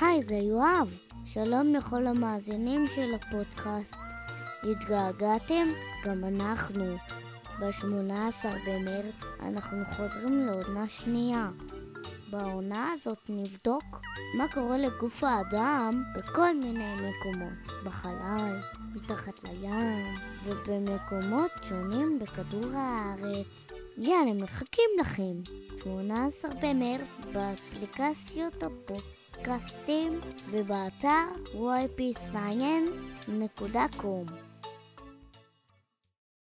היי, זה יואב. שלום לכל המאזינים של הפודקאסט. התגעגעתם? גם אנחנו. ב-18 במרץ אנחנו חוזרים לעונה שנייה. בעונה הזאת נבדוק מה קורה לגוף האדם בכל מיני מקומות, בחלל, מתחת לים ובמקומות שונים בכדור הארץ. יאללה, מחכים לכם. 18 במרץ באפליקציות הפודקאסטים ובאתר ypscience.com